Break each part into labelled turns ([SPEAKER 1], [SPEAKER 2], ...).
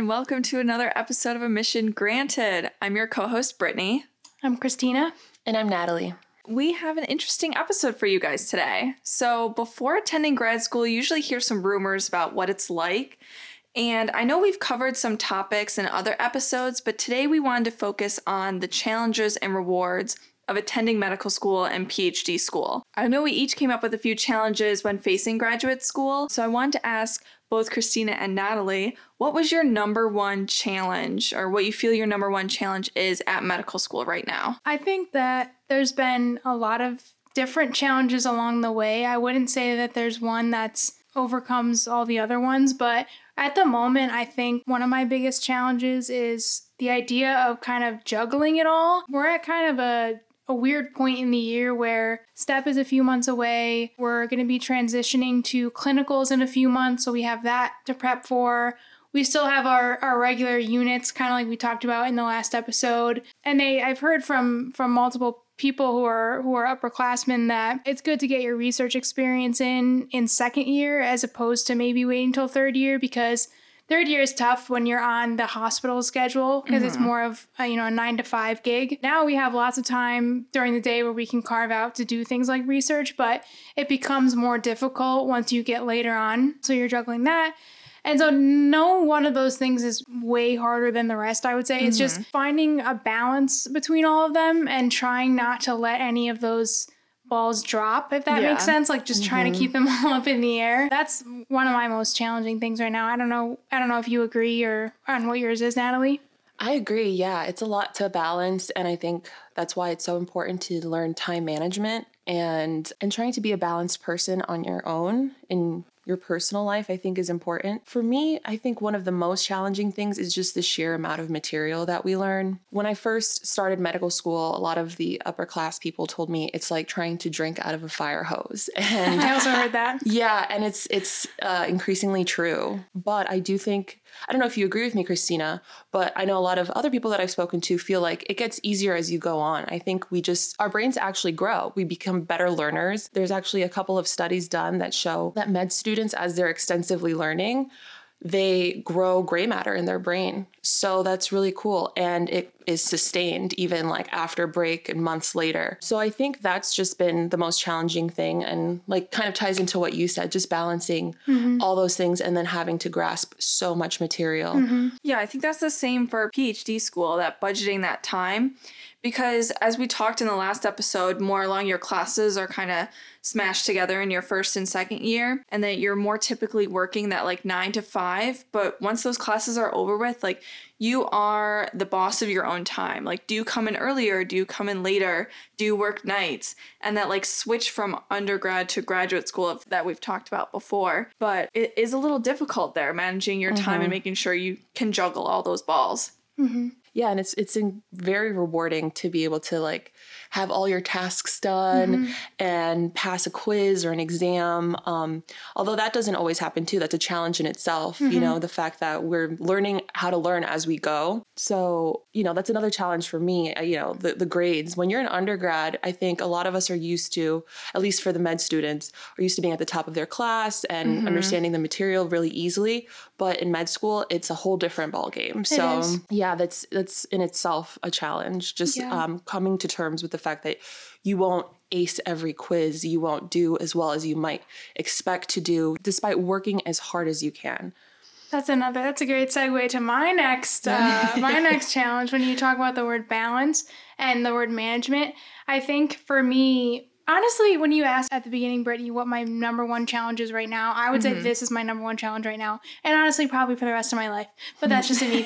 [SPEAKER 1] and welcome to another episode of Admission Granted. I'm your co host, Brittany.
[SPEAKER 2] I'm Christina.
[SPEAKER 3] And I'm Natalie.
[SPEAKER 1] We have an interesting episode for you guys today. So, before attending grad school, you usually hear some rumors about what it's like. And I know we've covered some topics in other episodes, but today we wanted to focus on the challenges and rewards of attending medical school and PhD school. I know we each came up with a few challenges when facing graduate school, so I wanted to ask both Christina and Natalie, what was your number one challenge or what you feel your number one challenge is at medical school right now?
[SPEAKER 2] I think that there's been a lot of different challenges along the way. I wouldn't say that there's one that's overcomes all the other ones, but at the moment, I think one of my biggest challenges is the idea of kind of juggling it all. We're at kind of a a weird point in the year where STEP is a few months away. We're going to be transitioning to clinicals in a few months, so we have that to prep for. We still have our, our regular units, kind of like we talked about in the last episode. And they I've heard from from multiple people who are who are upperclassmen that it's good to get your research experience in in second year as opposed to maybe waiting till third year because Third year is tough when you're on the hospital schedule because mm-hmm. it's more of a, you know a nine to five gig. Now we have lots of time during the day where we can carve out to do things like research, but it becomes more difficult once you get later on. So you're juggling that. And so no one of those things is way harder than the rest, I would say. Mm-hmm. It's just mm-hmm. finding a balance between all of them and trying not to let any of those balls drop, if that yeah. makes sense. Like just mm-hmm. trying to keep them all up in the air. That's one of my most challenging things right now. I don't know. I don't know if you agree or on what yours is, Natalie.
[SPEAKER 3] I agree. Yeah, it's a lot to balance, and I think that's why it's so important to learn time management and and trying to be a balanced person on your own in your personal life, I think is important. For me, I think one of the most challenging things is just the sheer amount of material that we learn. When I first started medical school, a lot of the upper class people told me it's like trying to drink out of a fire hose.
[SPEAKER 2] And I also heard that.
[SPEAKER 3] Yeah, and it's it's uh, increasingly true. But I do think I don't know if you agree with me, Christina, but I know a lot of other people that I've spoken to feel like it gets easier as you go on. I think we just, our brains actually grow. We become better learners. There's actually a couple of studies done that show that med students, as they're extensively learning, they grow gray matter in their brain. So that's really cool. And it is sustained even like after break and months later. So I think that's just been the most challenging thing and like kind of ties into what you said, just balancing mm-hmm. all those things and then having to grasp so much material.
[SPEAKER 1] Mm-hmm. Yeah, I think that's the same for PhD school, that budgeting that time because as we talked in the last episode, more along your classes are kind of smashed together in your first and second year, and that you're more typically working that like nine to five. But once those classes are over with, like you are the boss of your own time. Like, do you come in earlier? Do you come in later? Do you work nights? And that like switch from undergrad to graduate school that we've talked about before. But it is a little difficult there managing your time mm-hmm. and making sure you can juggle all those balls.
[SPEAKER 3] Mm-hmm. Yeah, and it's it's very rewarding to be able to like have all your tasks done mm-hmm. and pass a quiz or an exam. Um, although that doesn't always happen too. That's a challenge in itself. Mm-hmm. You know, the fact that we're learning how to learn as we go. So, you know, that's another challenge for me. Uh, you know, the, the grades. When you're an undergrad, I think a lot of us are used to, at least for the med students, are used to being at the top of their class and mm-hmm. understanding the material really easily. But in med school, it's a whole different ball game. So, yeah, that's that's in itself a challenge. Just yeah. um, coming to terms with the fact that you won't ace every quiz, you won't do as well as you might expect to do, despite working as hard as you can.
[SPEAKER 2] That's another. That's a great segue to my next uh, my next challenge. When you talk about the word balance and the word management, I think for me, honestly, when you asked at the beginning, Brittany, what my number one challenge is right now, I would mm-hmm. say this is my number one challenge right now. And honestly, probably for the rest of my life. But that's just a me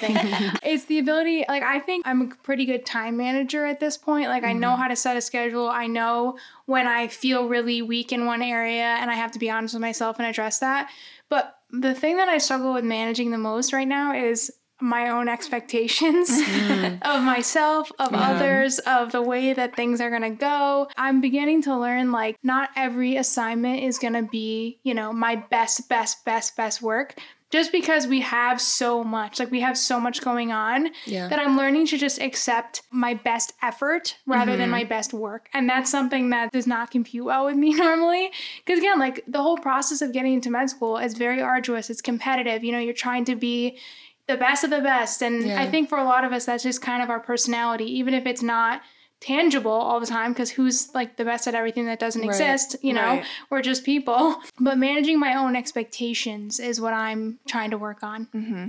[SPEAKER 2] it's the ability, like, I think I'm a pretty good time manager at this point. Like, mm-hmm. I know mm-hmm. how to set a schedule. I know when I feel really weak in one area and I have to be honest with myself and address that. But the thing that I struggle with managing the most right now is my own expectations mm. of myself, of mm. others, of the way that things are going to go. I'm beginning to learn like not every assignment is going to be, you know, my best, best, best, best work. Just because we have so much, like we have so much going on, yeah. that I'm learning to just accept my best effort rather mm-hmm. than my best work. And that's something that does not compute well with me normally. Because again, like the whole process of getting into med school is very arduous, it's competitive. You know, you're trying to be the best of the best. And
[SPEAKER 3] Yeah.
[SPEAKER 2] I think for a lot of us, that's just kind of our personality, even if it's not tangible all the time because who's like the best at everything that doesn't
[SPEAKER 3] Right.
[SPEAKER 2] exist you know
[SPEAKER 1] Right.
[SPEAKER 2] we're just people but managing my own expectations is what i'm trying to work on
[SPEAKER 1] Mm-hmm.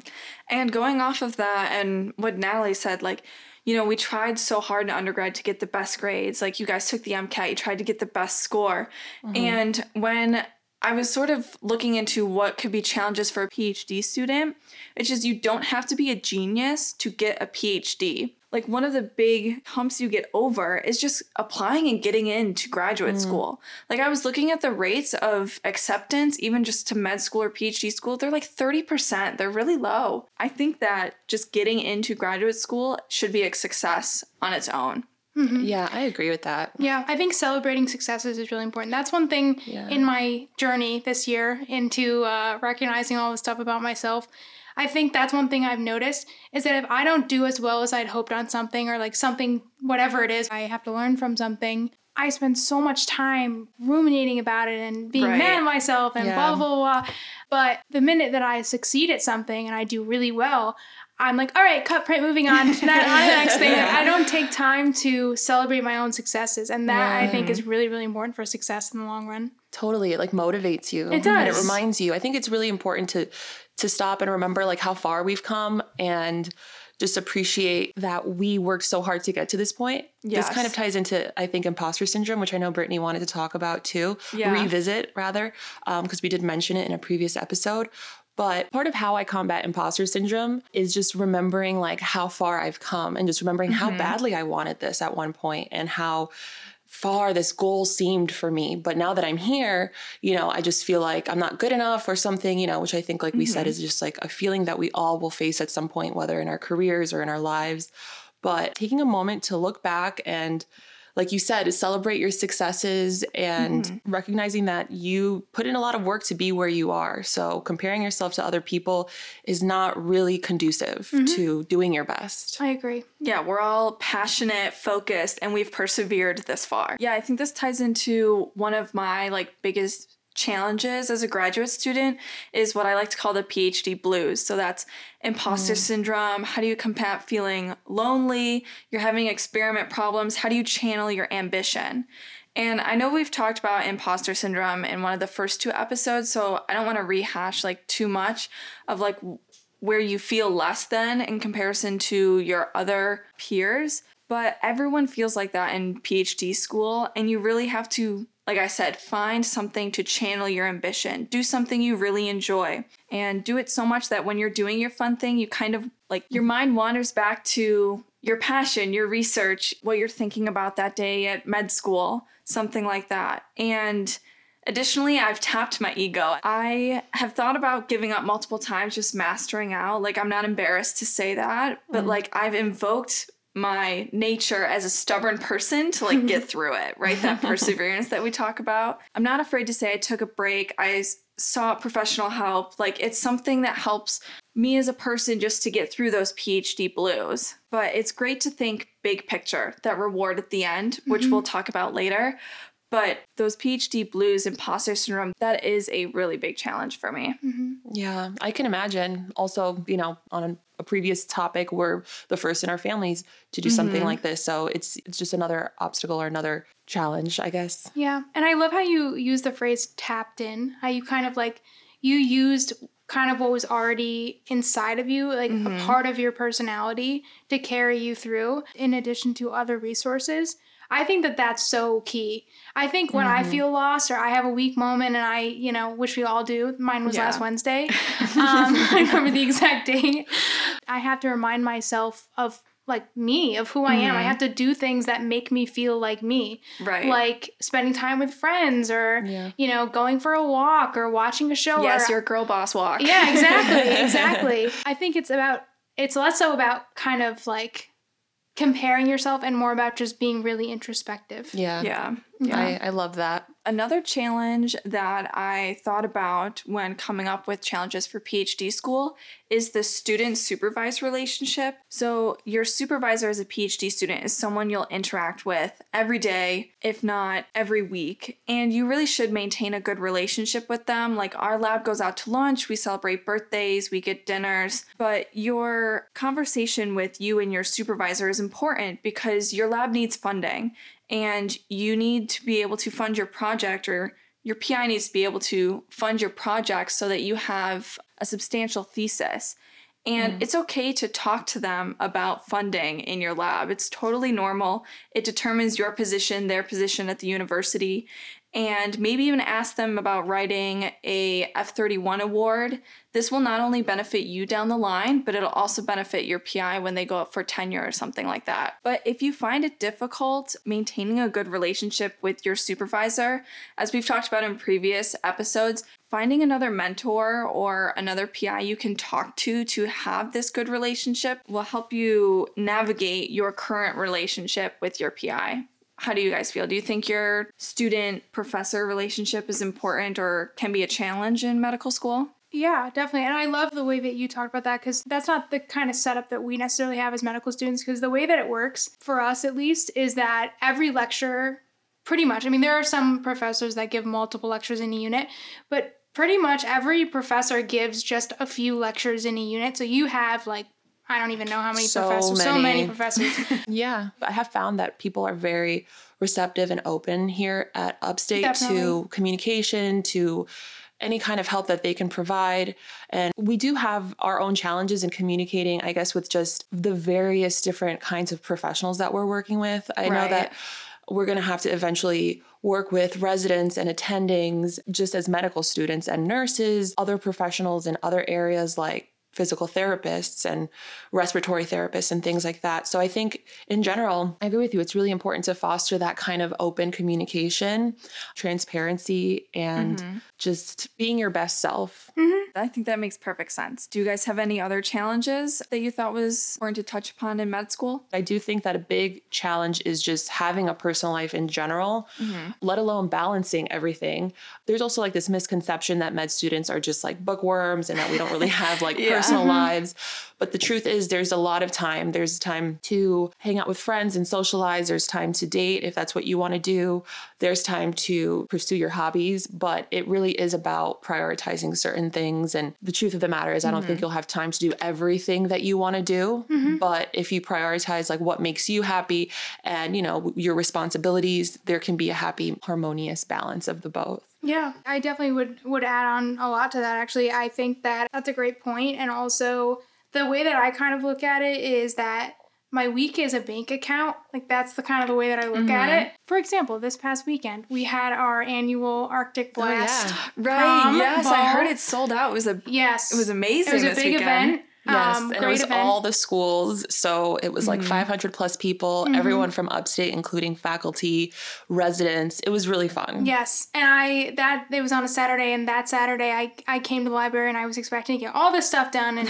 [SPEAKER 1] And going off of that and what Natalie said, like, you know, we tried so hard in undergrad to get the best grades. Like, you guys took the MCAT, you tried to get the best score. And when I was sort of looking into what could be challenges for a PhD student, it's just you don't have to be a genius to get a PhD. Like, one of the big humps you get over is just applying and getting into graduate mm. school. Like, I was looking at the rates of acceptance, even just to med school or PhD school, they're like 30%. They're really low. I think that just getting into graduate school should be a success on its own.
[SPEAKER 3] Yeah, I agree with that.
[SPEAKER 2] Yeah, I think celebrating successes is really important. That's one thing
[SPEAKER 3] Yeah.
[SPEAKER 2] in my journey this year into uh, recognizing all the stuff about myself. I think that's one thing I've noticed is that if I don't do as well as I'd hoped on something or like something, whatever it is, I have to learn from something. I spend so much time ruminating about it and being
[SPEAKER 1] Right.
[SPEAKER 2] mad at myself and
[SPEAKER 3] Yeah.
[SPEAKER 2] blah, blah, blah. But the minute that I succeed at something and I do really well, I'm like, all right, cut, print, moving on to that, on the next thing. Like, I don't take time to celebrate my own successes. And that I think is really, really important for success in the long run.
[SPEAKER 3] Totally, it like motivates you.
[SPEAKER 2] It
[SPEAKER 3] And it reminds you. I think it's really important to to stop and remember like how far we've come and just appreciate that we worked so hard to get to this point. This kind of ties into I think imposter syndrome, which I know Brittany wanted to talk about too.
[SPEAKER 1] Yeah.
[SPEAKER 3] Revisit rather, um, because we did mention it in a previous episode. But part of how I combat imposter syndrome is just remembering like how far I've come and just remembering how mm-hmm. badly I wanted this at one point and how far this goal seemed for me. But now that I'm here, you know, I just feel like I'm not good enough or something, you know, which I think, like we said, mm-hmm. is just like a feeling that we all will face at some point, whether in our careers or in our lives. But taking a moment to look back and like you said, celebrate your successes and mm-hmm. recognizing that you put in a lot of work to be where you are. So comparing yourself to other people is not really conducive mm-hmm. to doing your best.
[SPEAKER 2] I agree.
[SPEAKER 1] Yeah, we're all passionate, focused, and we've persevered this far. Yeah, I think this ties into one of my like biggest challenges as a graduate student is what I like to call the PhD blues. So that's imposter mm. syndrome. How do you combat feeling lonely? You're having experiment problems. How do you channel your ambition? And I know we've talked about imposter syndrome in one of the first two episodes, so I don't want to rehash like too much of like where you feel less than in comparison to your other peers. But everyone feels like that in PhD school, and you really have to, like I said, find something to channel your ambition. Do something you really enjoy, and do it so much that when you're doing your fun thing, you kind of like your mind wanders back to your passion, your research, what you're thinking about that day at med school, something like that. And Additionally, I've tapped my ego. I have thought about giving up multiple times, just mastering out. Like, I'm not embarrassed to say that, but mm. like, I've invoked my nature as a stubborn person to like get through it, right? That perseverance that we talk about. I'm not afraid to say I took a break. I sought professional help. Like, it's something that helps me as a person just to get through those PhD blues. But it's great to think big picture, that reward at the end, which we'll mm-hmm. talk about later. But those PhD blues, imposter syndrome, that is a really big challenge for me. Mm-hmm.
[SPEAKER 3] Yeah, I can imagine. Also, you know, on a previous topic, we're the first in our families to do something mm-hmm. like this, so it's it's just another obstacle or another challenge, I guess.
[SPEAKER 2] Yeah. And I love how you use the phrase tapped in, how you kind of like, you used kind of what was already inside of you, like a mm-hmm. part of your personality to carry you through, in addition to other resources. I think that that's so key. I think when I feel lost or I have a weak moment and I, you know, which we all do, mine was
[SPEAKER 1] Yeah.
[SPEAKER 2] last Wednesday. Um, I remember the exact date. I have to remind myself of like me, of who I am. I have to do things that make me feel like me
[SPEAKER 1] Right.
[SPEAKER 2] like spending time with friends or
[SPEAKER 3] Yeah.
[SPEAKER 2] you know going for a walk or watching a show
[SPEAKER 1] yes,
[SPEAKER 2] or,
[SPEAKER 1] your girl boss walk.
[SPEAKER 2] yeah exactly exactly i think it's about it's less so about kind of like comparing yourself and more about just being really introspective
[SPEAKER 3] Yeah.
[SPEAKER 1] Yeah.
[SPEAKER 3] Yeah. I, I love that.
[SPEAKER 1] Another challenge that I thought about when coming up with challenges for PhD school is the student supervised relationship. So, your supervisor as a PhD student is someone you'll interact with every day, if not every week. And you really should maintain a good relationship with them. Like, our lab goes out to lunch, we celebrate birthdays, we get dinners. But your conversation with you and your supervisor is important because your lab needs funding and you need to be able to fund your project or your PI needs to be able to fund your project so that you have a substantial thesis. And mm. it's okay to talk to them about funding in your lab. It's totally normal. It determines your position, their position at the university, and maybe even ask them about writing a F31 award. This will not only benefit you down the line, but it'll also benefit your PI when they go up for tenure or something like that. But if you find it difficult maintaining a good relationship with your supervisor, as we've talked about in previous episodes, finding another mentor or another PI you can talk to to have this good relationship will help you navigate your current relationship with your PI. How do you guys feel? Do you think your student professor relationship is important or can be a challenge in medical school?
[SPEAKER 2] Yeah, definitely. And I love the way that you talked about that because that's not the kind of setup that we necessarily have as medical students. Because the way that it works, for us at least, is that every lecture, pretty much, I mean, there are some professors that give multiple lectures in a unit, but pretty much every professor gives just a few lectures in a unit. So you have like I don't even know how many so professors. Many. So many professors.
[SPEAKER 3] yeah. I have found that people are very receptive and open here at Upstate Definitely. to communication, to any kind of help that they can provide. And we do have our own challenges in communicating, I guess, with just the various different kinds of professionals that we're working with. I right. know that we're going to have to eventually work with residents and attendings just as medical students and nurses, other professionals in other areas like physical therapists and respiratory therapists and things like that. So I think in general, I agree with you. It's really important to foster that kind of open communication, transparency, and mm-hmm. just being your best self.
[SPEAKER 1] Mm-hmm. I think that makes perfect sense. Do you guys have any other challenges that you thought was important to touch upon in med school?
[SPEAKER 3] I do think that a big challenge is just having a personal life in general, mm-hmm. let alone balancing everything. There's also like this misconception that med students are just like bookworms and that we don't really have like yeah. Personal mm-hmm. lives. But the truth is, there's a lot of time. There's time to hang out with friends and socialize. There's time to date if that's what you want to do. There's time to pursue your hobbies. But it really is about prioritizing certain things. And the truth of the matter is, I don't mm-hmm. think you'll have time to do everything that you want to do. Mm-hmm. But if you prioritize like what makes you happy and, you know, your responsibilities, there can be a happy, harmonious balance of the both.
[SPEAKER 2] Yeah, I definitely would would add on a lot to that actually. I think that that's a great point and also the way that I kind of look at it is that my week is a bank account. Like that's the kind of the way that I look mm-hmm. at it. For example, this past weekend we had our annual Arctic Blast.
[SPEAKER 1] Oh, yeah. Right. Yes, ball. I heard it sold out. It was a yes. It was amazing. It was a big weekend. event.
[SPEAKER 3] Yes, um, and it was event. all the schools. So it was like mm-hmm. 500 plus people, mm-hmm. everyone from upstate, including faculty, residents. It was really fun.
[SPEAKER 2] Yes, and I that it was on a Saturday, and that Saturday I I came to the library and I was expecting to get all this stuff done and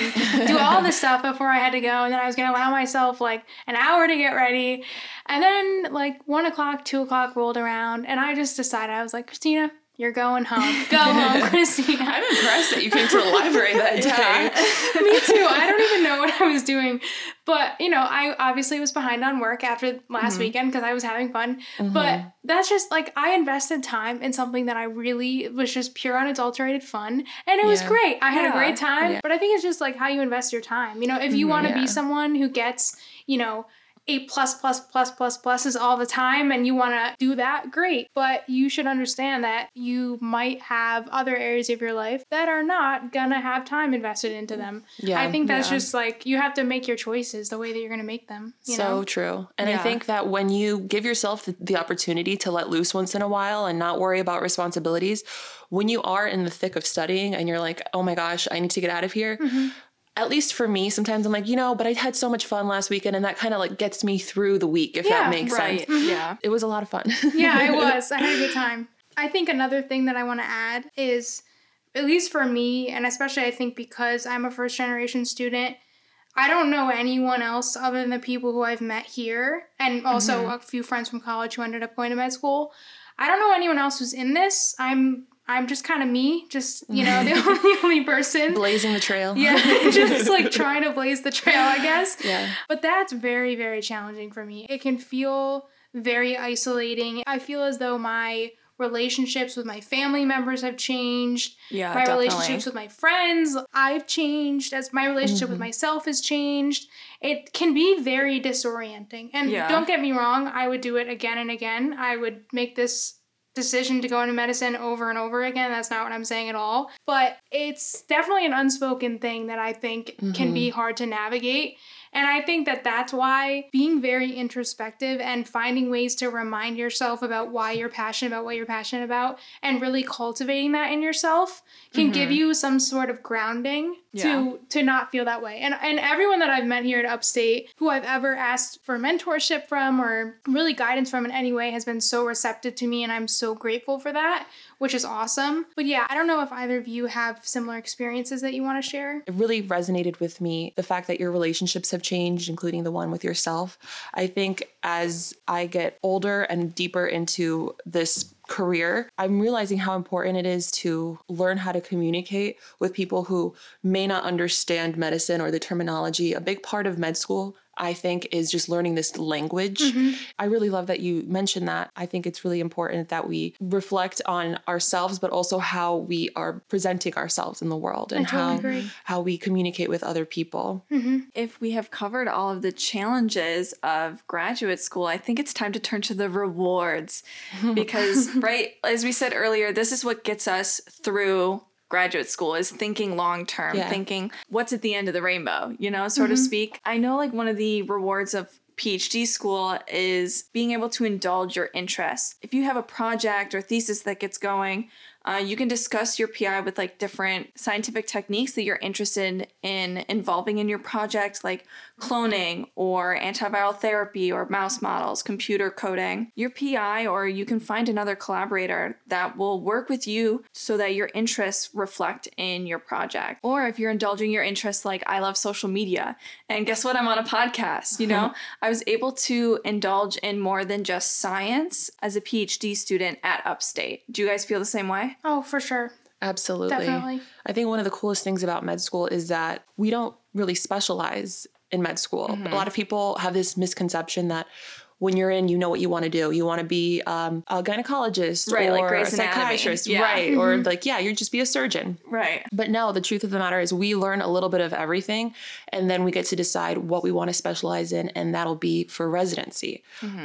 [SPEAKER 2] do all this stuff before I had to go, and then I was gonna allow myself like an hour to get ready, and then like one o'clock, two o'clock rolled around, and I just decided I was like, Christina, you're going home. Go home, Christina.
[SPEAKER 3] I'm impressed that you came to the library that
[SPEAKER 2] day. Me too. I don't even know what I was doing. But, you know, I obviously was behind on work after last mm-hmm. weekend because I was having fun. Mm-hmm. But that's just like I invested time in something that I really was just pure unadulterated fun. And it yeah. was great. I had a great time. Yeah. But I think it's just like how you invest your time. You know, if you mm-hmm. want to be someone who gets, you know, a plus plus plus plus pluses all the time and you want to do that, great. But you should understand that you might have other areas of your life that are not gonna have time invested into them. Yeah, I think that's yeah. just like you have to make your choices the way that you're gonna make them. so
[SPEAKER 3] know? true. And yeah. I think that when you give yourself the, the opportunity to let loose once in a while and not worry about responsibilities, when you are in the thick of studying and you're like, oh my gosh, I need to get out of here. Mm-hmm at least for me, sometimes I'm like, you know, but I had so much fun last weekend and that kind of like gets me through the week, if yeah, that makes right. sense. Mm-hmm. Yeah. It was a lot of fun.
[SPEAKER 2] yeah, it was. I had a good time. I think another thing that I want to add is, at least for me, and especially I think because I'm a first generation student, I don't know anyone else other than the people who I've met here and also
[SPEAKER 1] Mm-hmm.
[SPEAKER 2] a few friends from college who ended up going to med school. I don't know anyone else who's in this. I'm I'm just kind of me, just you know, the only, only person.
[SPEAKER 3] Blazing the trail.
[SPEAKER 2] Yeah, just like trying to blaze the trail, I guess.
[SPEAKER 3] Yeah.
[SPEAKER 2] But that's very, very challenging for me. It can feel very isolating. I feel as though my relationships with my family members have changed.
[SPEAKER 1] Yeah,
[SPEAKER 2] my
[SPEAKER 1] definitely.
[SPEAKER 2] relationships with my friends, I've changed. As my relationship with mm-hmm. myself has changed. It can be very disorienting. And
[SPEAKER 1] Yeah.
[SPEAKER 2] don't get me wrong, I would do it again and again. I would make this decision to go into medicine over and over again. That's not what I'm saying at all. But it's definitely an unspoken thing that I think can be mm-hmm. hard to navigate. And I think that that's why being very introspective and finding ways to remind yourself about why you're passionate about what you're passionate about and really cultivating that in yourself can give mm-hmm. you some sort of grounding
[SPEAKER 1] Yeah.
[SPEAKER 2] to to not feel that way. And and everyone that I've met here at Upstate who I've ever asked for mentorship from or really guidance from in any way has been so receptive to me and I'm so grateful for that, which is awesome. But yeah, I don't know if either of you have similar experiences that you want to share.
[SPEAKER 3] it really resonated with me the fact that your relationships have changed including the one with yourself i think as i get older and deeper into this career i'm realizing how important it is to learn how to communicate with people who may not understand medicine or the terminology a big part of med school I think is just learning this language. Mm-hmm. I really love that you mentioned that. I think it's really important that we reflect on ourselves, but also how we are presenting ourselves in the world and
[SPEAKER 2] totally
[SPEAKER 3] how
[SPEAKER 2] agree.
[SPEAKER 3] how we communicate with other people. Mm-hmm.
[SPEAKER 1] if we have covered all of the challenges of graduate school, I think it's time to turn to the rewards. Because, right, as we said earlier, this is what gets us through graduate school is thinking long term,
[SPEAKER 3] Yeah.
[SPEAKER 1] thinking what's at the end of the rainbow, you know, sort of mm-hmm. speak. I know like one of the rewards of PhD school is being able to indulge your interests. If you have a project or thesis that gets going, uh, you can discuss your PI with like different scientific techniques that you're interested in involving in your project, like cloning or antiviral therapy or mouse models, computer coding. Your PI, or you can find another collaborator that will work with you so that your interests reflect in your project. Or if you're indulging your interests, like I love social media, and guess what? I'm on a podcast, you know? I was able to indulge in more than just science as a PhD student at Upstate. Do you guys feel the same way?
[SPEAKER 2] Oh, for sure.
[SPEAKER 3] Absolutely.
[SPEAKER 2] Definitely.
[SPEAKER 3] I think one of the coolest things about med school is that we don't really specialize in med school.
[SPEAKER 1] Mm-hmm.
[SPEAKER 3] A lot of people have this misconception that when you're in, you know what you want to do. You want to be um, a gynecologist
[SPEAKER 1] Right,
[SPEAKER 3] or
[SPEAKER 1] like
[SPEAKER 3] a
[SPEAKER 1] Grey's
[SPEAKER 3] psychiatrist,
[SPEAKER 1] Yeah.
[SPEAKER 3] right? Or like, yeah, you just be a surgeon.
[SPEAKER 1] Right.
[SPEAKER 3] But no, the truth of the matter is we learn a little bit of everything and then we get to decide what we want to specialize in and that'll be for residency.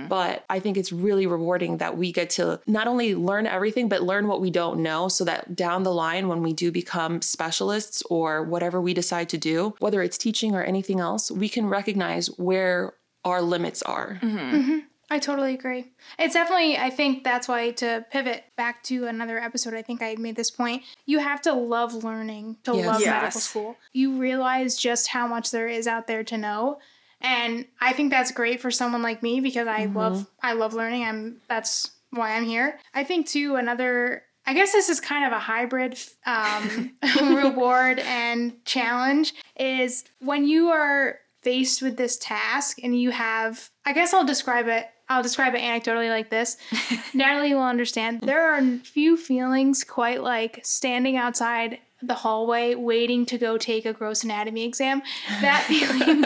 [SPEAKER 3] But I think it's really rewarding that we get to not only learn everything but learn what we don't know so that down the line when we do become specialists or whatever we decide to do, whether it's teaching or anything else, we can recognize where our limits are. Mm-hmm. Mm-hmm.
[SPEAKER 2] I totally agree. It's definitely, I think that's why to pivot back to another episode, I think I made this point. You have to love learning to
[SPEAKER 3] Yes.
[SPEAKER 2] love medical school. You realize just how much there is out there to know. And I think that's great for someone like me because I mm-hmm. love I love learning. I'm that's why I'm here. I think too another I guess this is kind of a hybrid um, reward and challenge is when you are faced with this task and you have I guess I'll describe it I'll describe it anecdotally like this. Natalie will understand. There are few feelings quite like standing outside the hallway waiting to go take a gross anatomy exam. That feeling,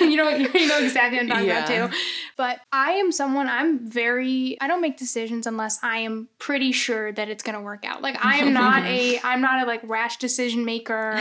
[SPEAKER 2] you know, you know exactly what I'm talking
[SPEAKER 3] Yeah.
[SPEAKER 2] about too. But I am someone, I'm very, I don't make decisions unless I am pretty sure that it's going to work out. Like I am not a, mm-hmm. I'm not a like rash decision maker.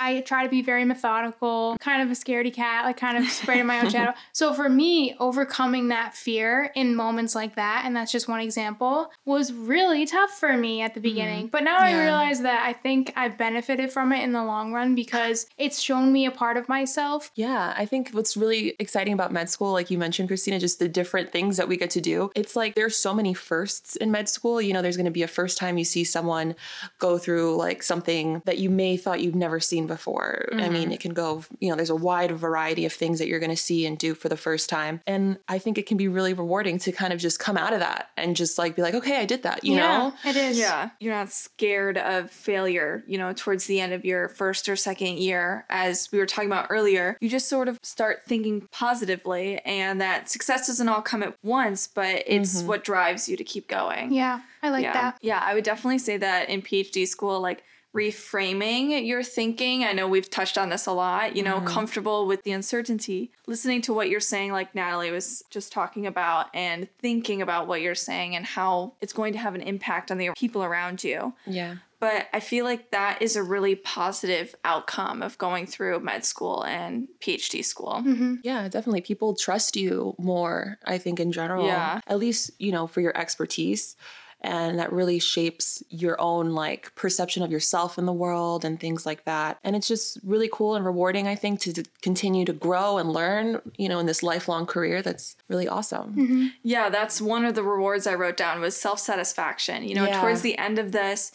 [SPEAKER 2] I try to be very methodical, kind of a scaredy cat, like kind of of my own shadow. So for me, overcoming that fear in moments like that, and that's just one example, was really tough for me at the beginning. Mm-hmm. But now I realize that I think I've benefited from it in the long run because it's shown me a part of myself.
[SPEAKER 3] Yeah, I think what's really exciting about med school, like you mentioned, Christina, just the different things that we get to do. It's like there's so many firsts in med school. You know, there's going to be a first time you see someone go through like something that you may thought you've never seen before. Mm-hmm. I mean, mm-hmm. it can go, you know, there's a wide variety of things that you're going to see and do for the first time. And I think it can be really rewarding to kind of just come out of that and just like be like, okay, I did that, you
[SPEAKER 2] yeah,
[SPEAKER 3] know?
[SPEAKER 2] It is.
[SPEAKER 1] Yeah. You're not scared of failure, you know, towards the end of your first or second year. As we were talking about earlier, you just sort of start thinking positively and that success doesn't all come at once, but it's mm-hmm. what drives you to keep going.
[SPEAKER 2] Yeah. I like
[SPEAKER 1] yeah.
[SPEAKER 2] that.
[SPEAKER 1] Yeah. I would definitely say that in PhD school, like, reframing your thinking. I know we've touched on this a lot, you know, mm-hmm. comfortable with the uncertainty, listening to what you're saying, like Natalie was just talking about, and thinking about what you're saying and how it's going to have an impact on the people around you.
[SPEAKER 3] Yeah.
[SPEAKER 1] But I feel like that is a really positive outcome of going through med school and PhD school.
[SPEAKER 3] Mm-hmm. Yeah, definitely. People trust you more, I think, in general.
[SPEAKER 1] Yeah.
[SPEAKER 3] At least, you know, for your expertise and that really shapes your own like perception of yourself in the world and things like that and it's just really cool and rewarding i think to, to continue to grow and learn you know in this lifelong career that's really awesome
[SPEAKER 1] mm-hmm. yeah that's one of the rewards i wrote down was self-satisfaction you know yeah. towards the end of this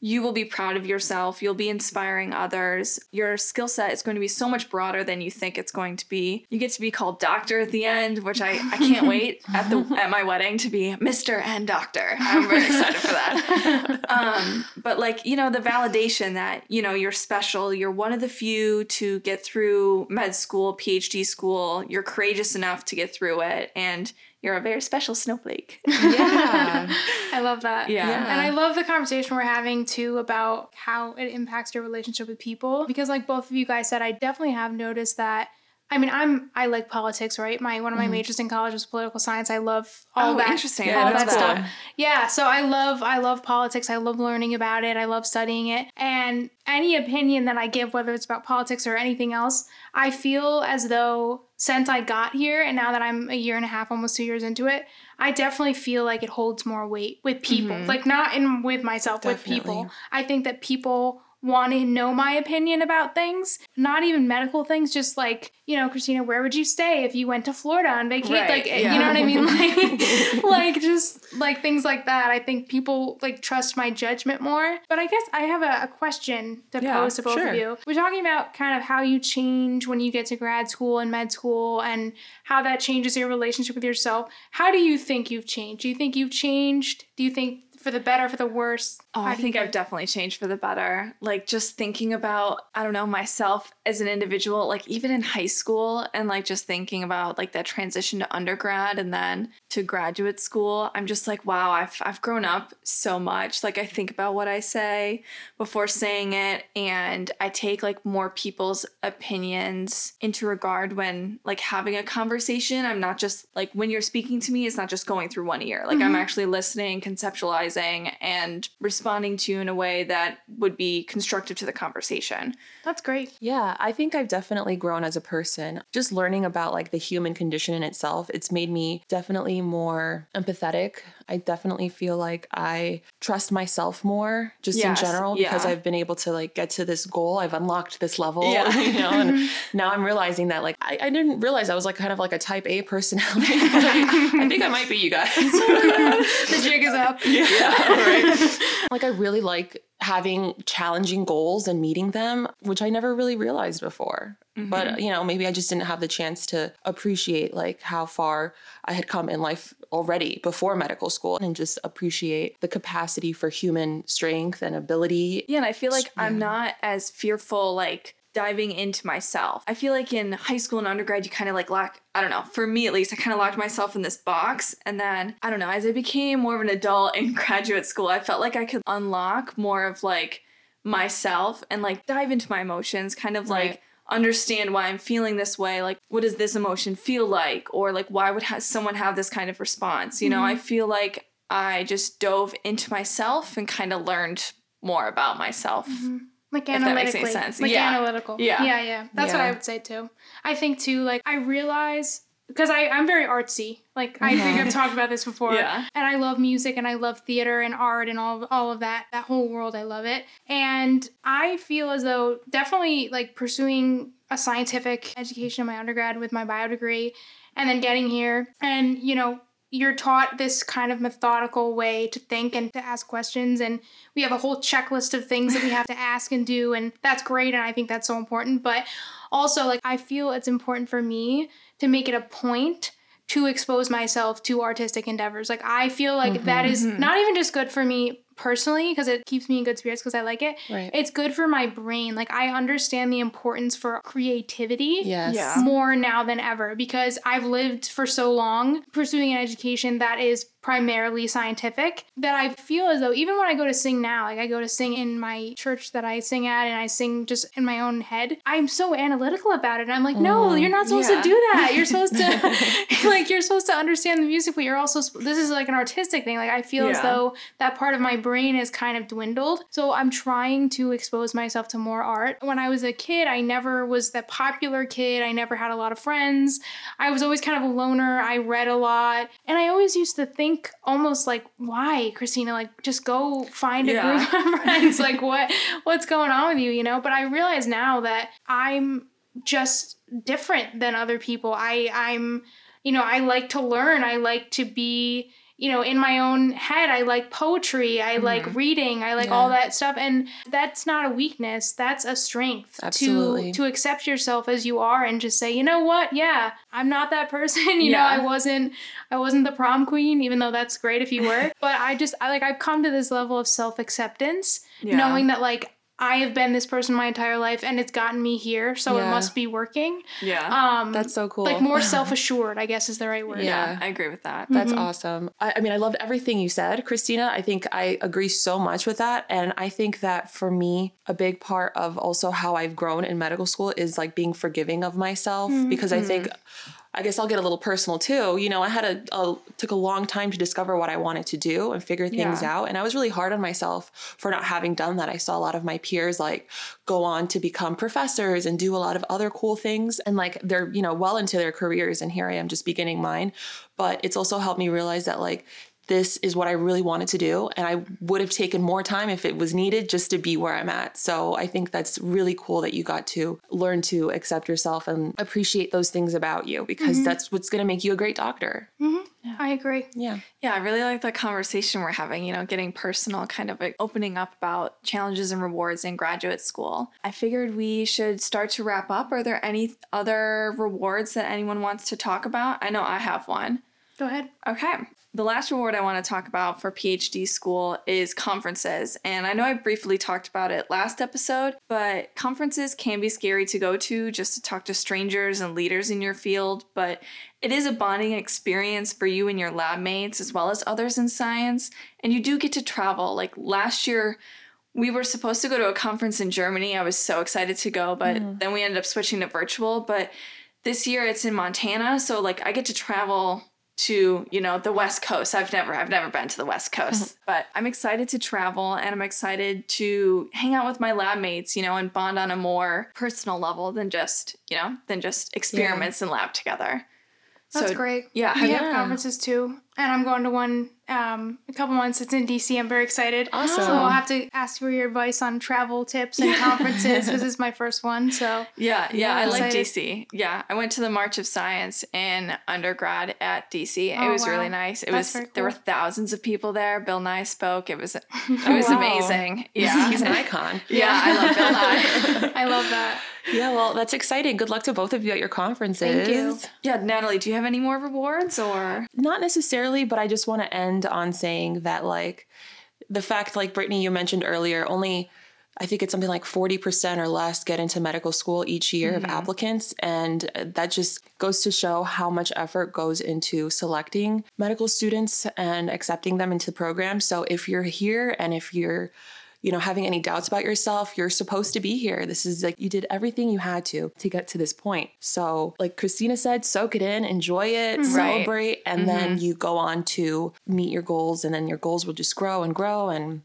[SPEAKER 1] you will be proud of yourself. You'll be inspiring others. Your skill set is going to be so much broader than you think it's going to be. You get to be called doctor at the end, which I, I can't wait at the at my wedding to be Mr. and Doctor. I'm very excited for that. Um, but like, you know, the validation that, you know, you're special, you're one of the few to get through med school, PhD school, you're courageous enough to get through it and you're a very special snowflake.
[SPEAKER 2] Yeah. I love that.
[SPEAKER 1] Yeah. yeah.
[SPEAKER 2] And I love the conversation we're having too about how it impacts your relationship with people. Because, like both of you guys said, I definitely have noticed that I mean, I'm I like politics, right? My one of my mm. majors in college was political science. I love all
[SPEAKER 1] oh,
[SPEAKER 2] that
[SPEAKER 1] interesting.
[SPEAKER 2] all that cool. stuff. Yeah, so I love I love politics. I love learning about it. I love studying it. And any opinion that I give, whether it's about politics or anything else, I feel as though since I got here and now that I'm a year and a half, almost two years into it, I definitely feel like it holds more weight with people. Mm-hmm. Like not in with myself, definitely. with people. I think that people want to know my opinion about things, not even medical things, just like, you know, Christina, where would you stay if you went to Florida on vacation? Right, like, yeah. you know what I mean? Like, like just like things like that. I think people like trust my judgment more. But I guess I have a, a question to yeah, pose to both sure. of you. We're talking about kind of how you change when you get to grad school and med school and how that changes your relationship with yourself. How do you think you've changed? Do you think you've changed? Do you think for the better, for the worse?
[SPEAKER 1] Oh, I think I've definitely changed for the better. Like just thinking about, I don't know, myself as an individual, like even in high school and like just thinking about like that transition to undergrad and then to graduate school, I'm just like, wow, I've I've grown up so much. Like I think about what I say before saying it and I take like more people's opinions into regard when like having a conversation. I'm not just like when you're speaking to me, it's not just going through one ear. Like mm-hmm. I'm actually listening, conceptualizing and responding to you in a way that would be constructive to the conversation.
[SPEAKER 2] That's great.
[SPEAKER 3] Yeah, I think I've definitely grown as a person. Just learning about like the human condition in itself, it's made me definitely more empathetic. I definitely feel like I trust myself more just yes, in general because yeah. I've been able to like get to this goal. I've unlocked this level, yeah. you know, and now I'm realizing that like I, I, didn't realize I was like kind of like a type A personality. I, I, think I might be you guys.
[SPEAKER 2] the jig is up.
[SPEAKER 3] Yeah. yeah right. like I really like having challenging goals and meeting them, which I never really realized before. Mm-hmm. But, you know, maybe I just didn't have the chance to appreciate like how far I had come in life already before medical school and just appreciate the capacity for human strength and ability.
[SPEAKER 1] Yeah, and I feel like yeah. I'm not as fearful like diving into myself. I feel like in high school and undergrad, you kind of like lock, I don't know, for me at least, I kind of locked myself in this box. And then, I don't know, as I became more of an adult in graduate school, I felt like I could unlock more of like myself and like dive into my emotions, kind of right. like understand why I'm feeling this way. Like, what does this emotion feel like? Or like, why would ha- someone have this kind of response? You know, mm-hmm. I feel like I just dove into myself and kind of learned more about myself.
[SPEAKER 2] Mm-hmm. Like analytically. Like
[SPEAKER 1] yeah.
[SPEAKER 2] analytical.
[SPEAKER 1] Yeah.
[SPEAKER 2] Yeah, yeah. That's yeah. what I would say too. I think too, like I realize because I I'm very artsy. Like I think I've mm-hmm. talked about this before.
[SPEAKER 1] Yeah.
[SPEAKER 2] And I love music and I love theater and art and all all of that. That whole world I love it. And I feel as though definitely like pursuing a scientific education in my undergrad with my bio degree and then getting here and you know you're taught this kind of methodical way to think and to ask questions and we have a whole checklist of things that we have to ask and do and that's great and i think that's so important but also like i feel it's important for me to make it a point to expose myself to artistic endeavors like i feel like that mm-hmm. is mm-hmm. not even just good for me personally because it keeps me in good spirits because i like it
[SPEAKER 3] Right.
[SPEAKER 2] it's good for my brain like i understand the importance for creativity
[SPEAKER 3] Yes.
[SPEAKER 1] Yeah.
[SPEAKER 2] more now than ever because I've lived for so long pursuing an education that is primarily scientific that I feel as though even when I go to sing now, like I go to sing in my church that I sing at and I sing just in my own head, I'm so analytical about it. And I'm like, no, mm-hmm. you're not supposed
[SPEAKER 1] Yeah.
[SPEAKER 2] to do that. You're supposed to like you're supposed to understand the music, but you're also this is like an artistic thing. Like I feel as though that part of my brain is kind of dwindled. So I'm trying to expose myself to more art. When I was a kid, I never was the popular kid. I never had a lot of friends. I was always kind of a loner. I read a lot. And I always used to think almost like, why, Christina? Like just go find a
[SPEAKER 1] Yeah.
[SPEAKER 2] group of friends. like what what's going on with you, you know? But I realize now that I'm just different than other people. I I'm you know, I like to learn. I like to be, you know, in my own head. I like poetry. I mm-hmm. like reading. I like all that stuff. And that's not a weakness. That's a strength
[SPEAKER 3] Absolutely.
[SPEAKER 2] to to accept yourself as you are and just say, you know what? Yeah, I'm not that person. you know, I wasn't I wasn't the prom queen, even though that's great if you were. but I just I like I've come to this level of self-acceptance,
[SPEAKER 1] Yeah.
[SPEAKER 2] knowing that like I have been this person my entire life and it's gotten me here, so it must be working.
[SPEAKER 1] Yeah.
[SPEAKER 2] Um
[SPEAKER 3] That's so cool.
[SPEAKER 2] like more self-assured, I guess is the right word.
[SPEAKER 3] Yeah.
[SPEAKER 1] I agree with that.
[SPEAKER 3] That's mm-hmm. awesome. I, I mean, I loved everything you said, Christina. I think I agree so much with that. And I think that for me, a big part of also how I've grown in medical school is like being forgiving of myself mm-hmm. because I think. Mm-hmm. I guess I'll get a little personal too. You know, I had a, a took a long time to discover what I wanted to do and figure things
[SPEAKER 1] Yeah.
[SPEAKER 3] out, and I was really hard on myself for not having done that. I saw a lot of my peers like go on to become professors and do a lot of other cool things, and like they're you know well into their careers, and here I am just beginning mine. But it's also helped me realize that like this is what I really wanted to do. And I would have taken more time if it was needed just to be where I'm at. So I think that's really cool that you got to learn to accept yourself and appreciate those things about you because mm-hmm. that's what's going to make you a great doctor. Mm-hmm.
[SPEAKER 2] I agree.
[SPEAKER 3] Yeah.
[SPEAKER 1] Yeah, I really like the conversation we're having, you know, getting personal, kind of like opening up about challenges and rewards in graduate school. I figured we should start to wrap up. Are there any other rewards that anyone wants to talk about? I know I have one.
[SPEAKER 2] Go ahead.
[SPEAKER 1] Okay. The last reward I want to talk about for PhD school is conferences. And I know I briefly talked about it last episode, but conferences can be scary to go to just to talk to strangers and leaders in your field. But it is a bonding experience for you and your lab mates, as well as others in science. And you do get to travel. Like last year, we were supposed to go to a conference in Germany. I was so excited to go, but mm-hmm. then we ended up switching to virtual. But this year it's in Montana, so like I get to travel to, you know, the West Coast. I've never I've never been to the West Coast, mm-hmm. but I'm excited to travel and I'm excited to hang out with my lab mates, you know, and bond on a more personal level than just, you know, than just experiments in lab together.
[SPEAKER 2] That's
[SPEAKER 1] So,
[SPEAKER 2] great.
[SPEAKER 1] Yeah,
[SPEAKER 2] We
[SPEAKER 1] have you-
[SPEAKER 2] have conferences too. And I'm going to one um, a couple months. It's in DC. I'm very excited.
[SPEAKER 3] Awesome.
[SPEAKER 2] So I'll have to ask for your advice on travel tips and conferences. this is my first one. So
[SPEAKER 1] Yeah, yeah, I
[SPEAKER 2] Yeah.
[SPEAKER 1] like. DC. Yeah, I went to the March of Science in undergrad at DC. It
[SPEAKER 2] Oh,
[SPEAKER 1] was
[SPEAKER 2] wow.
[SPEAKER 1] really nice. It
[SPEAKER 2] That's
[SPEAKER 1] was
[SPEAKER 2] very
[SPEAKER 1] there were thousands of people there. Bill Nye spoke. It was it was
[SPEAKER 3] wow.
[SPEAKER 1] amazing. Yeah.
[SPEAKER 3] He's an icon.
[SPEAKER 1] yeah, I love Bill Nye.
[SPEAKER 2] I love that.
[SPEAKER 3] Yeah, well, that's exciting. Good luck to both of you at your conferences.
[SPEAKER 2] Thank you.
[SPEAKER 1] yeah, Natalie, do you have any more rewards or
[SPEAKER 3] Not necessarily, but I just want to end on saying that, like, the fact, like Brittany, you mentioned earlier, only I think it's something like 40% or less get into medical school each year of mm-hmm. applicants. And that just goes to show how much effort goes into selecting medical students and accepting them into the program. So if you're here and if you're you know, having any doubts about yourself, you're supposed to be here. This is like you did everything you had to to get to this point. So, like Christina said, soak it in, enjoy it, mm-hmm. celebrate, and then mm-hmm. you go on to meet your goals, and then your goals will just grow and grow. And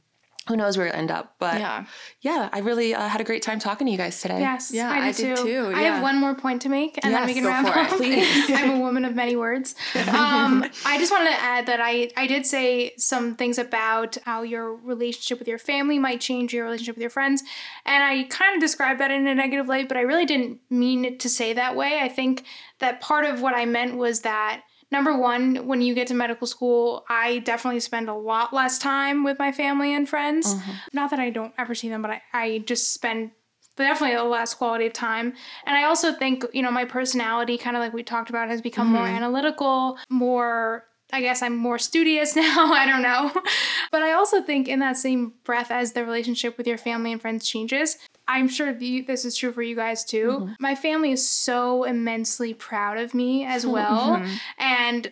[SPEAKER 3] who knows where it'll end up. But
[SPEAKER 1] Yeah.
[SPEAKER 3] yeah, I really uh, had a great time talking to you guys today.
[SPEAKER 2] Yes,
[SPEAKER 1] Yeah,
[SPEAKER 2] I
[SPEAKER 1] I
[SPEAKER 2] did,
[SPEAKER 1] did
[SPEAKER 2] too.
[SPEAKER 1] too,
[SPEAKER 2] I
[SPEAKER 1] yeah.
[SPEAKER 2] have one more point to make, and then we can
[SPEAKER 3] go
[SPEAKER 2] wrap
[SPEAKER 3] for it,
[SPEAKER 2] up.
[SPEAKER 3] please.
[SPEAKER 2] I'm a woman of many words. Um, I just wanted to add that I I did say some things about how your relationship with your family might change your relationship with your friends, and I kind of described that in a negative light, but I really didn't mean it to say that way. I think that part of what I meant was that number one, when you get to medical school, I definitely spend a lot less time with my family and friends. Mm-hmm. Not that I don't ever see them, but I, I just spend definitely a less quality of time. And I also think, you know, my personality, kind of like we talked about, has become more mm-hmm. analytical, more. I guess I'm more studious now. I don't know. But I also think, in that same breath, as the relationship with your family and friends changes, I'm sure you, this is true for you guys too. My family is so immensely proud of me as well. And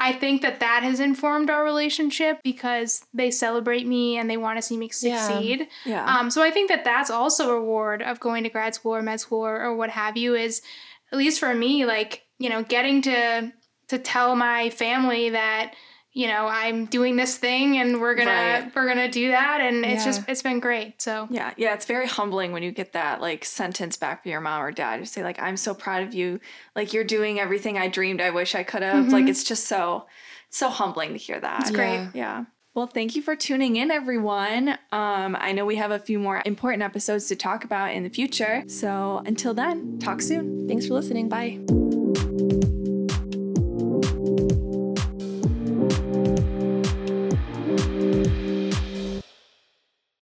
[SPEAKER 2] I think that that has informed our relationship because they celebrate me and they want to see me
[SPEAKER 3] Yeah.
[SPEAKER 2] succeed.
[SPEAKER 1] Yeah.
[SPEAKER 2] Um, so I think that that's also a reward of going to grad school or med school or, or what have you is, at least for me, like, you know, getting to to tell my family that, you know, I'm doing this thing and we're gonna
[SPEAKER 1] Right.
[SPEAKER 2] we're gonna do that and it's just it's been great. So
[SPEAKER 1] Yeah, yeah, it's very humbling when you get that like sentence back from your mom or dad. You say like, "I'm so proud of you. Like you're doing everything I dreamed. I wish I could have." Like it's just so, so humbling to hear that.
[SPEAKER 2] It's great.
[SPEAKER 1] Yeah. Well, thank you for tuning in, everyone. Um, I know we have a few more important episodes to talk about in the future. So until then, talk soon.
[SPEAKER 3] Thanks for listening. Bye.